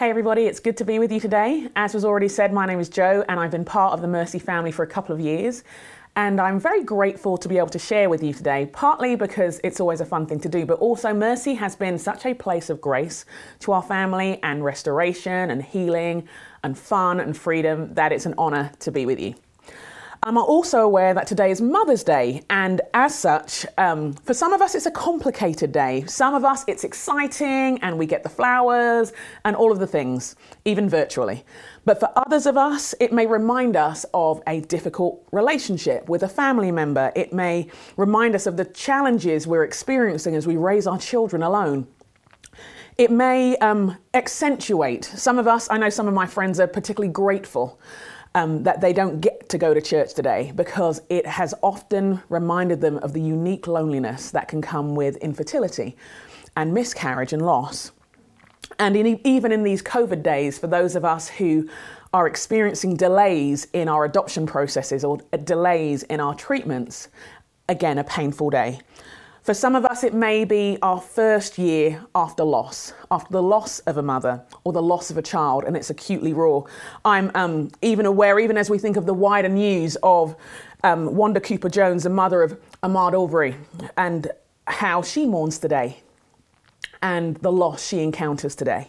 Hey everybody, it's good to be with you today. As was already said, my name is Jo and I've been part of the Mercy family for a couple of years. And I'm very grateful to be able to share with you today, partly because it's always a fun thing to do, but also Mercy has been such a place of grace to our family and restoration and healing and fun and freedom that it's an honour to be with you. I'm also aware that today is Mother's Day, and as such, um, for some of us, it's a complicated day. Some of us, it's exciting, and we get the flowers and all of the things, even virtually. But for others of us, it may remind us of a difficult relationship with a family member. It may remind us of the challenges we're experiencing as we raise our children alone. It may um, accentuate. Some of us, I know some of my friends are particularly grateful um, that they don't get to go to church today because it has often reminded them of the unique loneliness that can come with infertility and miscarriage and loss. And in, even in these COVID days, for those of us who are experiencing delays in our adoption processes or delays in our treatments, again, a painful day. For some of us, it may be our first year after loss, after the loss of a mother or the loss of a child, and it's acutely raw. I'm um, even aware, even as we think of the wider news of um, Wanda Cooper Jones, the mother of Ahmaud Arbery, and how she mourns today and the loss she encounters today.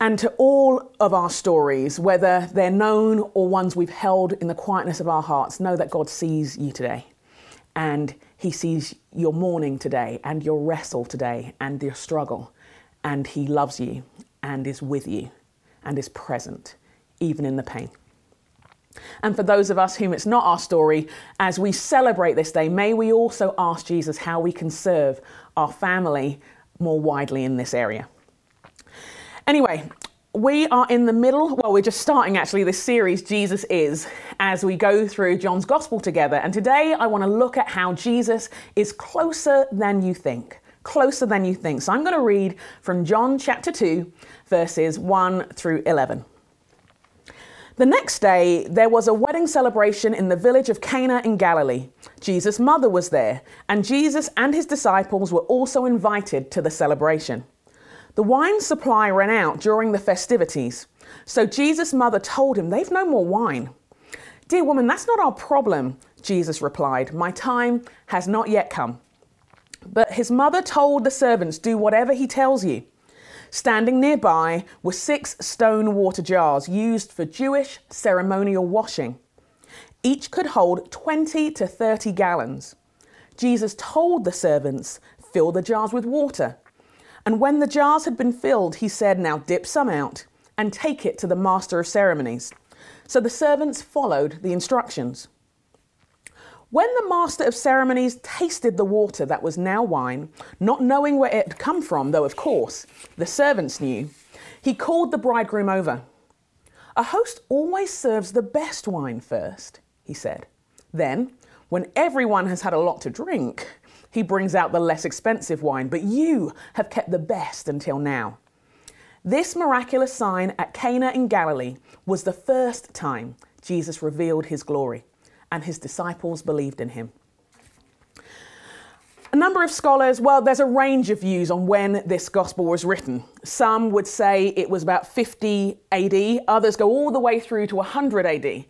And to all of our stories, whether they're known or ones we've held in the quietness of our hearts, know that God sees you today and he sees your mourning today and your wrestle today and your struggle. And He loves you and is with you and is present, even in the pain. And for those of us whom it's not our story, as we celebrate this day, may we also ask Jesus how we can serve our family more widely in this area. Anyway, we are in the middle, well, we're just starting actually this series, Jesus Is, as we go through John's Gospel together. And today I want to look at how Jesus is closer than you think. Closer than you think. So I'm going to read from John chapter 2, verses 1 through 11. The next day, there was a wedding celebration in the village of Cana in Galilee. Jesus' mother was there, and Jesus and his disciples were also invited to the celebration. The wine supply ran out during the festivities, so Jesus' mother told him, They've no more wine. Dear woman, that's not our problem, Jesus replied. My time has not yet come. But his mother told the servants, Do whatever he tells you. Standing nearby were six stone water jars used for Jewish ceremonial washing. Each could hold 20 to 30 gallons. Jesus told the servants, Fill the jars with water. And when the jars had been filled, he said, Now dip some out and take it to the master of ceremonies. So the servants followed the instructions. When the master of ceremonies tasted the water that was now wine, not knowing where it had come from, though of course the servants knew, he called the bridegroom over. A host always serves the best wine first, he said. Then, when everyone has had a lot to drink, he brings out the less expensive wine, but you have kept the best until now. This miraculous sign at Cana in Galilee was the first time Jesus revealed his glory, and his disciples believed in him. A number of scholars, well, there's a range of views on when this gospel was written. Some would say it was about 50 AD, others go all the way through to 100 AD.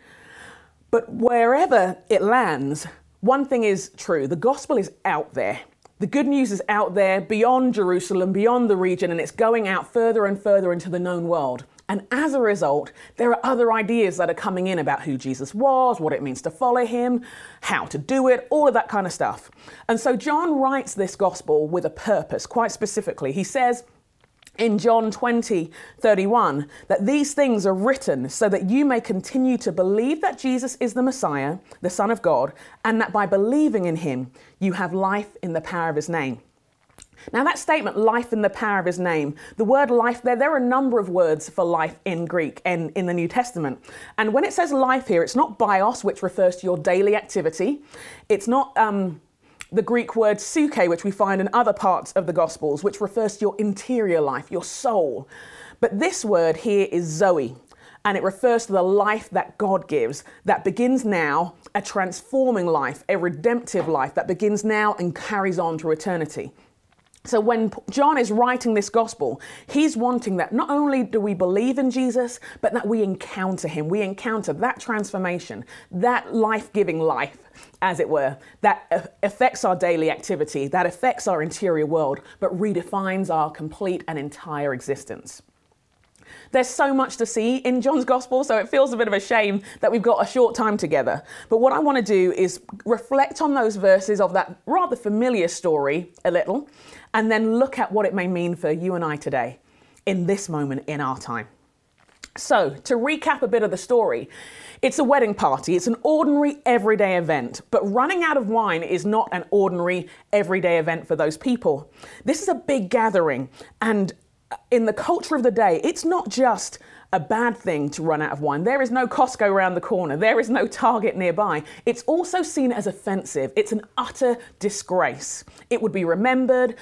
But wherever it lands, one thing is true the gospel is out there. The good news is out there beyond Jerusalem, beyond the region, and it's going out further and further into the known world. And as a result, there are other ideas that are coming in about who Jesus was, what it means to follow him, how to do it, all of that kind of stuff. And so John writes this gospel with a purpose, quite specifically. He says, in John 20, 31, that these things are written so that you may continue to believe that Jesus is the Messiah, the Son of God, and that by believing in him, you have life in the power of his name. Now, that statement, life in the power of his name, the word life there, there are a number of words for life in Greek and in the New Testament. And when it says life here, it's not bios, which refers to your daily activity. It's not um, the Greek word psyche, which we find in other parts of the Gospels, which refers to your interior life, your soul. But this word here is Zoe, and it refers to the life that God gives that begins now, a transforming life, a redemptive life that begins now and carries on to eternity. So when John is writing this gospel, he's wanting that not only do we believe in Jesus, but that we encounter him. We encounter that transformation, that life giving life, as it were, that affects our daily activity, that affects our interior world, but redefines our complete and entire existence. There's so much to see in John's Gospel, so it feels a bit of a shame that we've got a short time together. But what I want to do is reflect on those verses of that rather familiar story a little, and then look at what it may mean for you and I today, in this moment in our time. So, to recap a bit of the story, it's a wedding party. It's an ordinary, everyday event. But running out of wine is not an ordinary, everyday event for those people. This is a big gathering. And in the culture of the day, it's not just a bad thing to run out of wine. There is no Costco around the corner. There is no Target nearby. It's also seen as offensive. It's an utter disgrace. It would be remembered.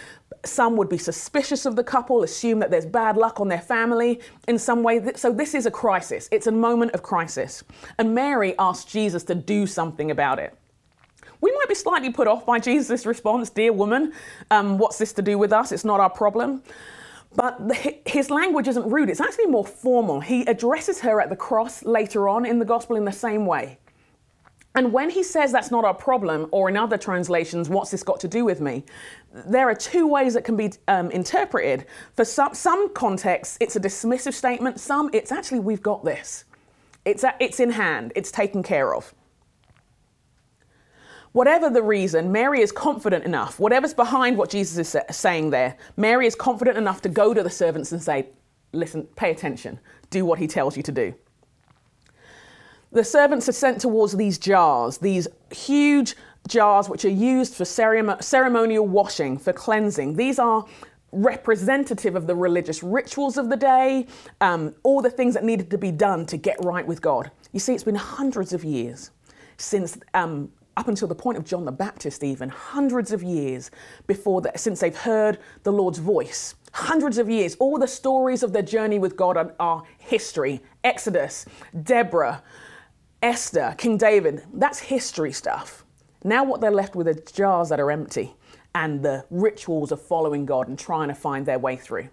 Some would be suspicious of the couple, assume that there's bad luck on their family in some way. So, this is a crisis. It's a moment of crisis. And Mary asked Jesus to do something about it. We might be slightly put off by Jesus' response, Dear woman, um, what's this to do with us? It's not our problem. But the, his language isn't rude, it's actually more formal. He addresses her at the cross later on in the gospel in the same way. And when he says that's not our problem, or in other translations, what's this got to do with me? There are two ways that can be um, interpreted. For some, some contexts, it's a dismissive statement. Some, it's actually, we've got this. It's, a, it's in hand, it's taken care of. Whatever the reason, Mary is confident enough, whatever's behind what Jesus is saying there, Mary is confident enough to go to the servants and say, Listen, pay attention, do what he tells you to do. The servants are sent towards these jars, these huge jars which are used for ceremonial washing, for cleansing. These are representative of the religious rituals of the day, um, all the things that needed to be done to get right with God. You see, it's been hundreds of years since um, up until the point of John the Baptist, even hundreds of years before that, since they've heard the Lord's voice. Hundreds of years, all the stories of their journey with God are, are history. Exodus, Deborah, Esther, King David, that's history stuff. Now, what they're left with are jars that are empty and the rituals of following God and trying to find their way through.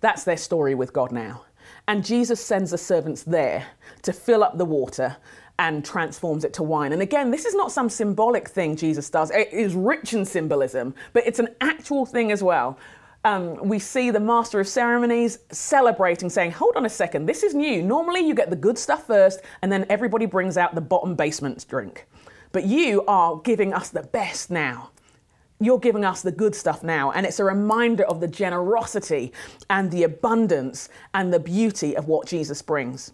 That's their story with God now. And Jesus sends the servants there to fill up the water and transforms it to wine. And again, this is not some symbolic thing Jesus does. It is rich in symbolism, but it's an actual thing as well. Um, we see the master of ceremonies celebrating, saying, Hold on a second, this is new. Normally you get the good stuff first, and then everybody brings out the bottom basement drink. But you are giving us the best now. You're giving us the good stuff now. And it's a reminder of the generosity and the abundance and the beauty of what Jesus brings.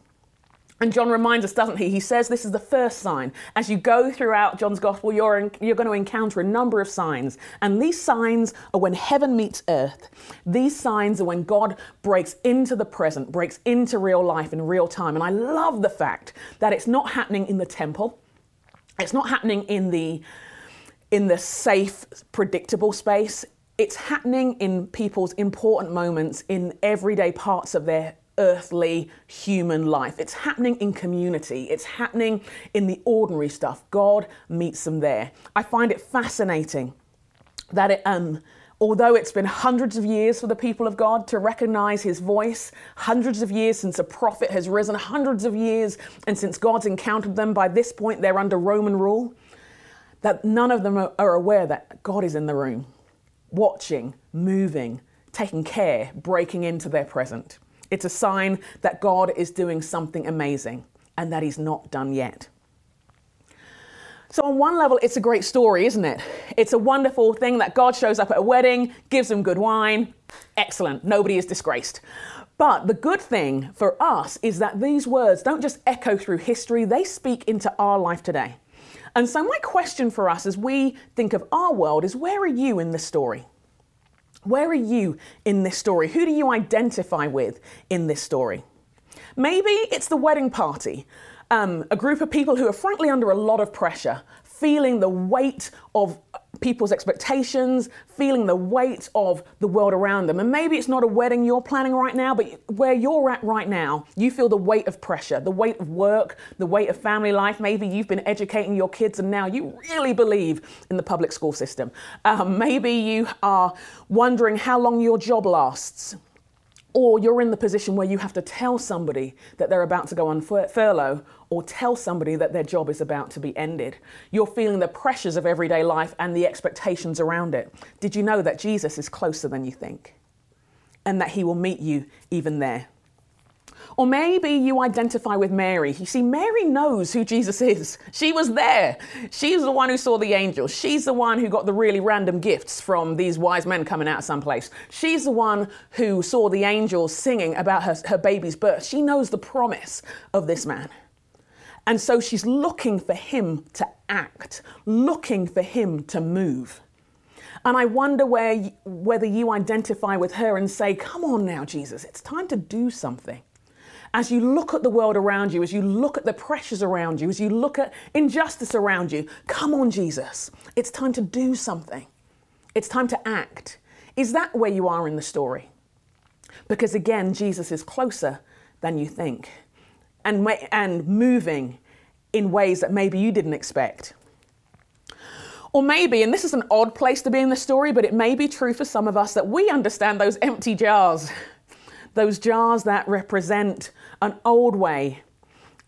And John reminds us, doesn't he? He says this is the first sign. As you go throughout John's gospel, you're, in, you're going to encounter a number of signs. And these signs are when heaven meets earth. These signs are when God breaks into the present, breaks into real life in real time. And I love the fact that it's not happening in the temple, it's not happening in the, in the safe, predictable space. It's happening in people's important moments in everyday parts of their earthly human life. It's happening in community, it's happening in the ordinary stuff. God meets them there. I find it fascinating that it, um, although it's been hundreds of years for the people of God to recognize his voice, hundreds of years since a prophet has risen, hundreds of years, and since God's encountered them, by this point they're under Roman rule, that none of them are aware that God is in the room, watching, moving, taking care, breaking into their present. It's a sign that God is doing something amazing and that He's not done yet. So, on one level, it's a great story, isn't it? It's a wonderful thing that God shows up at a wedding, gives them good wine. Excellent. Nobody is disgraced. But the good thing for us is that these words don't just echo through history, they speak into our life today. And so, my question for us as we think of our world is where are you in this story? Where are you in this story? Who do you identify with in this story? Maybe it's the wedding party, um, a group of people who are frankly under a lot of pressure, feeling the weight of people's expectations, feeling the weight of the world around them. And maybe it's not a wedding you're planning right now, but where you're at right now, you feel the weight of pressure, the weight of work, the weight of family life. Maybe you've been educating your kids and now you really believe in the public school system. Um, maybe you are wondering how long your job lasts. Or you're in the position where you have to tell somebody that they're about to go on furlough or tell somebody that their job is about to be ended. You're feeling the pressures of everyday life and the expectations around it. Did you know that Jesus is closer than you think? And that he will meet you even there. Or maybe you identify with Mary. You see, Mary knows who Jesus is. She was there. She's the one who saw the angels. She's the one who got the really random gifts from these wise men coming out of someplace. She's the one who saw the angels singing about her, her baby's birth. She knows the promise of this man. And so she's looking for him to act, looking for him to move. And I wonder where, whether you identify with her and say, Come on now, Jesus, it's time to do something as you look at the world around you, as you look at the pressures around you, as you look at injustice around you, come on, Jesus. It's time to do something. It's time to act. Is that where you are in the story? Because again, Jesus is closer than you think and, and moving in ways that maybe you didn't expect. Or maybe, and this is an odd place to be in the story, but it may be true for some of us that we understand those empty jars those jars that represent an old way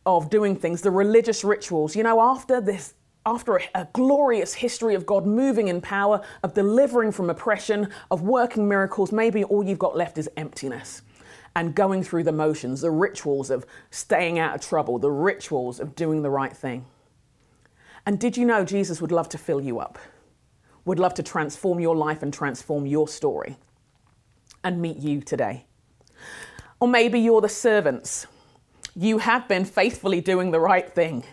of doing things, the religious rituals. You know, after this, after a, a, glorious history of God moving in power, of delivering from oppression, of working miracles, maybe all you've got left is emptiness and going through the motions, the rituals of staying out of trouble, the rituals of doing the right thing. And did you know Jesus would love to fill you up? Would love to transform your life and transform your story and meet you today. Or maybe you're the servants. You have been faithfully doing the right thing,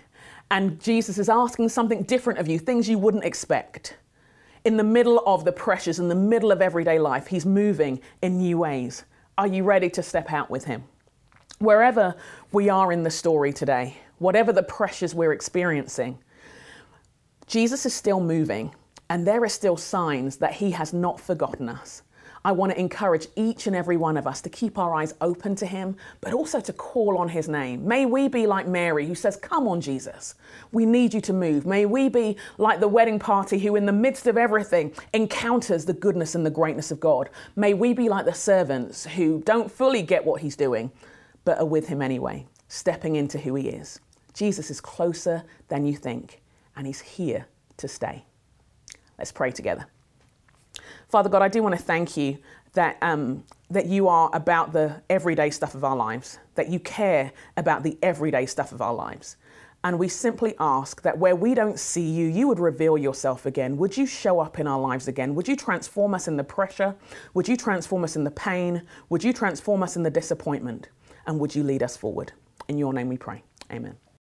and Jesus is asking something different of you, things you wouldn't expect. In the middle of the pressures, in the middle of everyday life, He's moving in new ways. Are you ready to step out with Him? Wherever we are in the story today, whatever the pressures we're experiencing, Jesus is still moving, and there are still signs that He has not forgotten us. I want to encourage each and every one of us to keep our eyes open to Him, but also to call on His name. May we be like Mary, who says, Come on, Jesus, we need you to move. May we be like the wedding party who, in the midst of everything, encounters the goodness and the greatness of God. May we be like the servants who don't fully get what He's doing, but are with Him anyway, stepping into who He is. Jesus is closer than you think, and He's here to stay. Let's pray together. Father God, I do want to thank you that, um, that you are about the everyday stuff of our lives, that you care about the everyday stuff of our lives. And we simply ask that where we don't see you, you would reveal yourself again. Would you show up in our lives again? Would you transform us in the pressure? Would you transform us in the pain? Would you transform us in the disappointment? And would you lead us forward? In your name we pray. Amen.